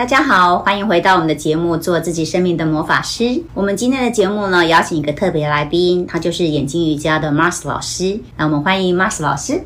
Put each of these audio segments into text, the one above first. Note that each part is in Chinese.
大家好，欢迎回到我们的节目《做自己生命的魔法师》。我们今天的节目呢，邀请一个特别来宾，他就是眼睛瑜伽的 Mars 老师。那我们欢迎 Mars 老师。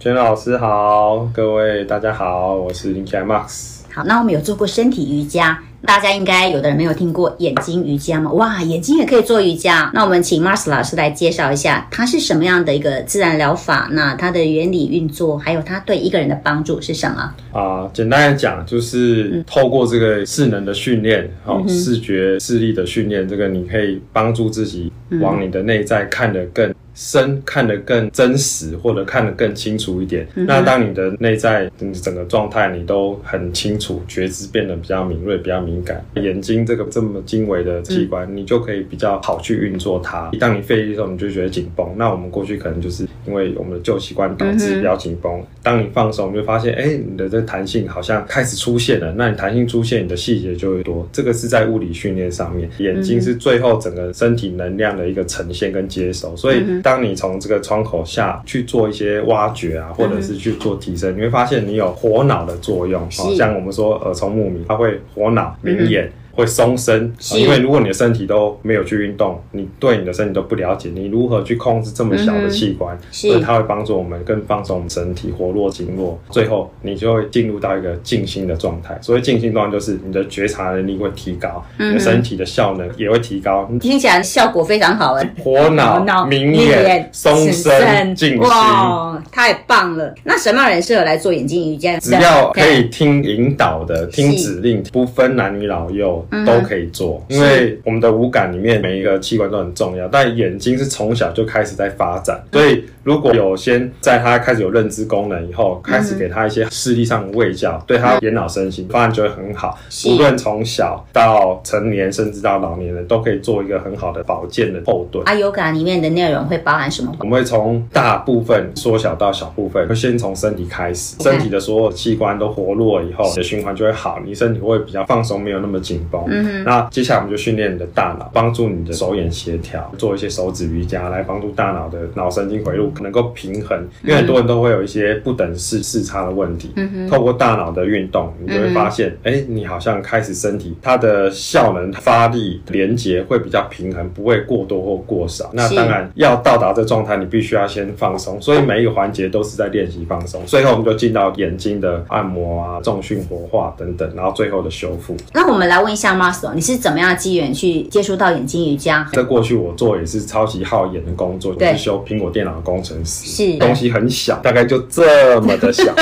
全老师好，各位大家好，我是林凯 Max。好，那我们有做过身体瑜伽。大家应该有的人没有听过眼睛瑜伽吗？哇，眼睛也可以做瑜伽。那我们请 Mars 老师来介绍一下，它是什么样的一个自然疗法？那它的原理运作，还有它对一个人的帮助是什么？啊，简单来讲，就是透过这个智能的训练，好，视觉视力的训练，这个你可以帮助自己往你的内在看得更。深看得更真实，或者看得更清楚一点。那当你的内在你整个状态你都很清楚，觉知变得比较敏锐、比较敏感。眼睛这个这么精微的器官，你就可以比较好去运作它。一当你费力的时候，你就觉得紧绷。那我们过去可能就是因为我们的旧习惯导致比较紧绷。当你放松，你就发现，哎，你的这弹性好像开始出现了。那你弹性出现，你的细节就会多。这个是在物理训练上面，眼睛是最后整个身体能量的一个呈现跟接收，所以。当你从这个窗口下去做一些挖掘啊，或者是去做提升，你会发现你有活脑的作用。好像我们说耳聪目明，它会活脑明眼。会松身，因为如果你的身体都没有去运动，你对你的身体都不了解，你如何去控制这么小的器官？所以它会帮助我们更放松身体，活络经络，最后你就会进入到一个静心的状态。所谓静心状态，就是你的觉察能力会提高，你的身体的效能也会提高。听起来效果非常好哎，活脑、明眼、松身、静心，哇，太棒了！那什么样人适合来做眼睛瑜伽？只要可以听引导的、听指令，不分男女老幼。都可以做，因为我们的五感里面每一个器官都很重要，但眼睛是从小就开始在发展，所以如果有先在他开始有认知功能以后，开始给他一些视力上的喂教，对他眼脑身心发展就会很好。无论从小到成年，甚至到老年人，都可以做一个很好的保健的后盾。阿 yoga 里面的内容会包含什么？我们会从大部分缩小到小部分，会先从身体开始，身体的所有器官都活络以后，你的循环就会好，你身体会比较放松，没有那么紧绷。嗯，那接下来我们就训练你的大脑，帮助你的手眼协调，做一些手指瑜伽来帮助大脑的脑神经回路能够平衡。因为很多人都会有一些不等式视差的问题。嗯哼，透过大脑的运动，你就会发现，哎，你好像开始身体它的效能发力连接会比较平衡，不会过多或过少。那当然要到达这状态，你必须要先放松。所以每一个环节都是在练习放松。最后我们就进到眼睛的按摩啊、重训活化等等，然后最后的修复。那我们来问一下 Master。你是怎么样的机缘去接触到眼睛瑜伽？在过去我做也是超级耗眼的工作，就是修苹果电脑的工程师，是东西很小，大概就这么的小。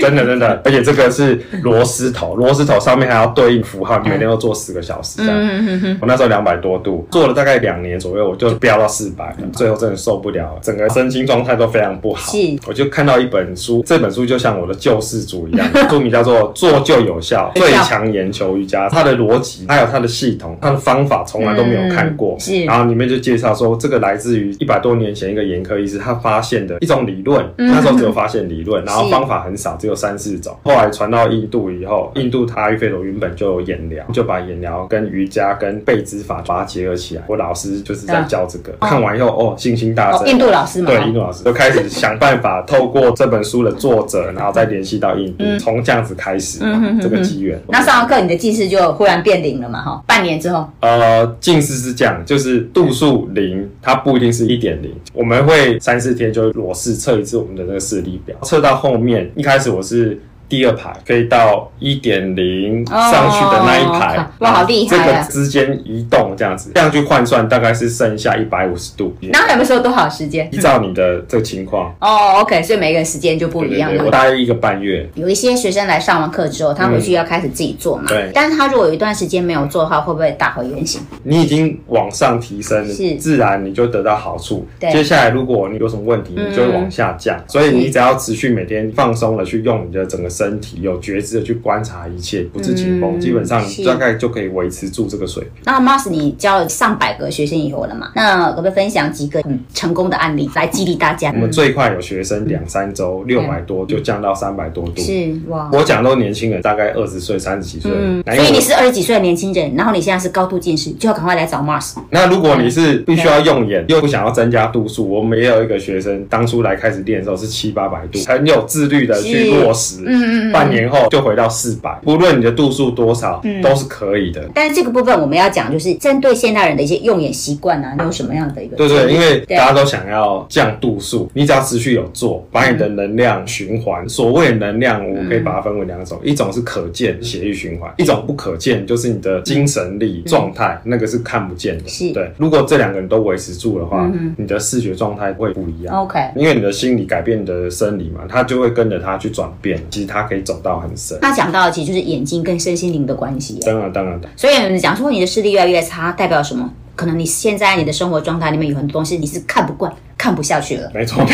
真的真的，而且这个是螺丝头，螺丝头上面还要对应符号，你每天要做十个小时这样。我那时候两百多度，做了大概两年左右，我就飙到四百，最后真的受不了，整个身心状态都非常不好。是，我就看到一本书，这本书就像我的救世主一样，书名叫做《做就有效最强眼球瑜伽》，它的逻辑还有它的系统，它的方法从来都没有看过。是，然后里面就介绍说，这个来自于一百多年前一个眼科医师他发现的一种理论，那时候只有发现理论，然后方法很少。只有三四种，后来传到印度以后，印度他阿育吠陀原本就有眼疗，就把眼疗跟瑜伽跟背姿法把它结合起来。我老师就是在教这个，看完以后哦，信心大增。印度老师嘛，对，印度老师就开始想办法透过这本书的作者，然后再联系到印度，从这样子开始这个机缘。那上完课，你的近视就忽然变零了嘛？哈，半年之后，呃，近视是这样，就是度数零，它不一定是一点零，我们会三四天就裸视测一次我们的那个视力表，测到后面一开始。我是。第二排可以到一点零上去的那一排，哇，好厉害！这个之间移动这样子，这样去换算大概是剩下一百五十度。那有没有说多少时间？依照你的这个情况哦，OK，所以每个人时间就不一样。我大约一个半月。有一些学生来上完课之后，他回去要开始自己做嘛。对。但是他如果有一段时间没有做的话，会不会打回原形？你已经往上提升，是自然你就得到好处。对。接下来如果你有什么问题，你就会往下降。所以你只要持续每天放松的去用你的整个身体，有觉。知的去观察一切，不是紧绷，基本上大概就可以维持住这个水平。那 Mars，你教了上百个学生以后了嘛？那可不可以分享几个成功的案例来激励大家？我们最快有学生两三周六百多就降到三百多度，是哇。我讲都是年轻人，大概二十岁、三十几岁。嗯，所以你是二十几岁的年轻人，然后你现在是高度近视，就要赶快来找 Mars。那如果你是必须要用眼，又不想要增加度数，我们也有一个学生，当初来开始练的时候是七八百度，很有自律的去落实。嗯。嗯嗯，半年后就回到四百，不论你的度数多少，都是可以的。但是这个部分我们要讲，就是针对现代人的一些用眼习惯啊，你有什么样的一个？对对，因为大家都想要降度数，你只要持续有做，把你的能量循环。所谓能量，我可以把它分为两种，一种是可见血液循环，一种不可见，就是你的精神力状态，那个是看不见的。是，对。如果这两个人都维持住的话，你的视觉状态会不一样。OK，因为你的心理改变的生理嘛，它就会跟着它去转变。其实它可以走到很深。那讲到的其实就是眼睛跟身心灵的关系。当然，当然的。所以讲说你的视力越来越差，代表什么？可能你现在你的生活状态里面有很多东西你是看不惯、看不下去了。没错，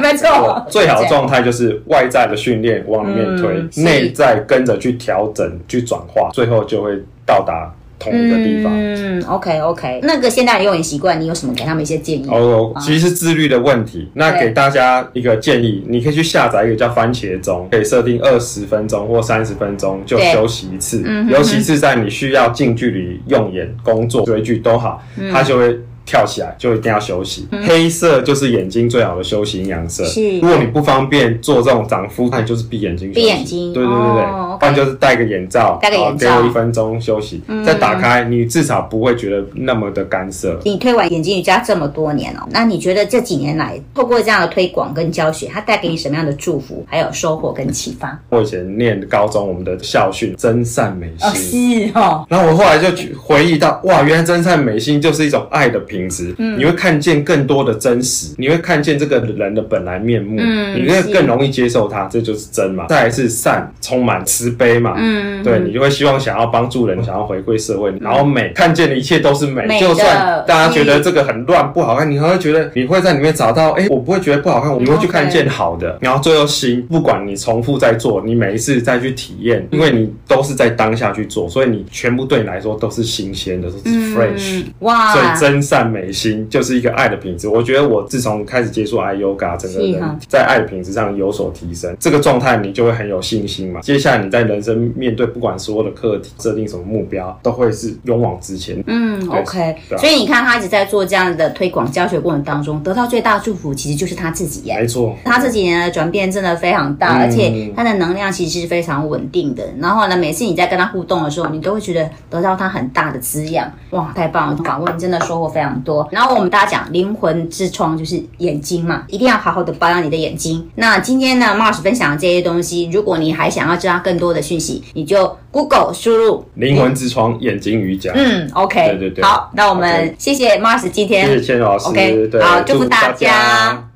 没错。最好的状态就是外在的训练往里面推，内在跟着去调整、去转化，最后就会到达。同一个地方，嗯，OK OK，那个现代的用眼习惯，你有什么给他们一些建议？哦，其实是自律的问题。那给大家一个建议，你可以去下载一个叫番茄钟，可以设定二十分钟或三十分钟就休息一次，尤其是在你需要近距离用眼、工作、追剧都好，它就会。跳起来就一定要休息，黑色就是眼睛最好的休息营养色。是，如果你不方便做这种长肤，那你就是闭眼睛。闭眼睛。对对对对，不然就是戴个眼罩，戴个眼罩，给我一分钟休息，再打开，你至少不会觉得那么的干涩。你推完眼睛瑜伽这么多年了，那你觉得这几年来透过这样的推广跟教学，它带给你什么样的祝福，还有收获跟启发？我以前念高中，我们的校训真善美心，是哦。然后我后来就回忆到，哇，原来真善美心就是一种爱的品质。嗯，你会。看见更多的真实，你会看见这个人的本来面目，嗯，你会更容易接受他，这就是真嘛。再来是善，充满慈悲嘛，嗯，对你就会希望想要帮助人，想要回馈社会，然后美，看见的一切都是美，就算大家觉得这个很乱不好看，你还会觉得你会在里面找到，哎，我不会觉得不好看，我会去看见好的，然后最后心，不管你重复在做，你每一次再去体验，因为你都是在当下去做，所以你全部对你来说都是新鲜的，都是 fresh，哇，所以真善美心就。是一个爱的品质，我觉得我自从开始接触爱 yoga，整个人在爱的品质上有所提升。这个状态你就会很有信心嘛。接下来你在人生面对不管所有的课题，设定什么目标，都会是勇往直前。嗯，OK。所以你看他一直在做这样的推广教学过程当中，得到最大祝福其实就是他自己耶。没错，他这几年的转变真的非常大，而且他的能量其实是非常稳定的。然后呢，每次你在跟他互动的时候，你都会觉得得到他很大的滋养。哇，太棒了！访问真的收获非常多。然后我们。大家讲灵魂之窗就是眼睛嘛，一定要好好的保养你的眼睛。那今天呢，Mars 分享这些东西，如果你还想要知道更多的讯息，你就 Google 输入灵魂之窗眼睛瑜伽。嗯，OK，对对对。好，那我们谢谢 Mars 今天，谢谢千老师。OK，好，祝福大家。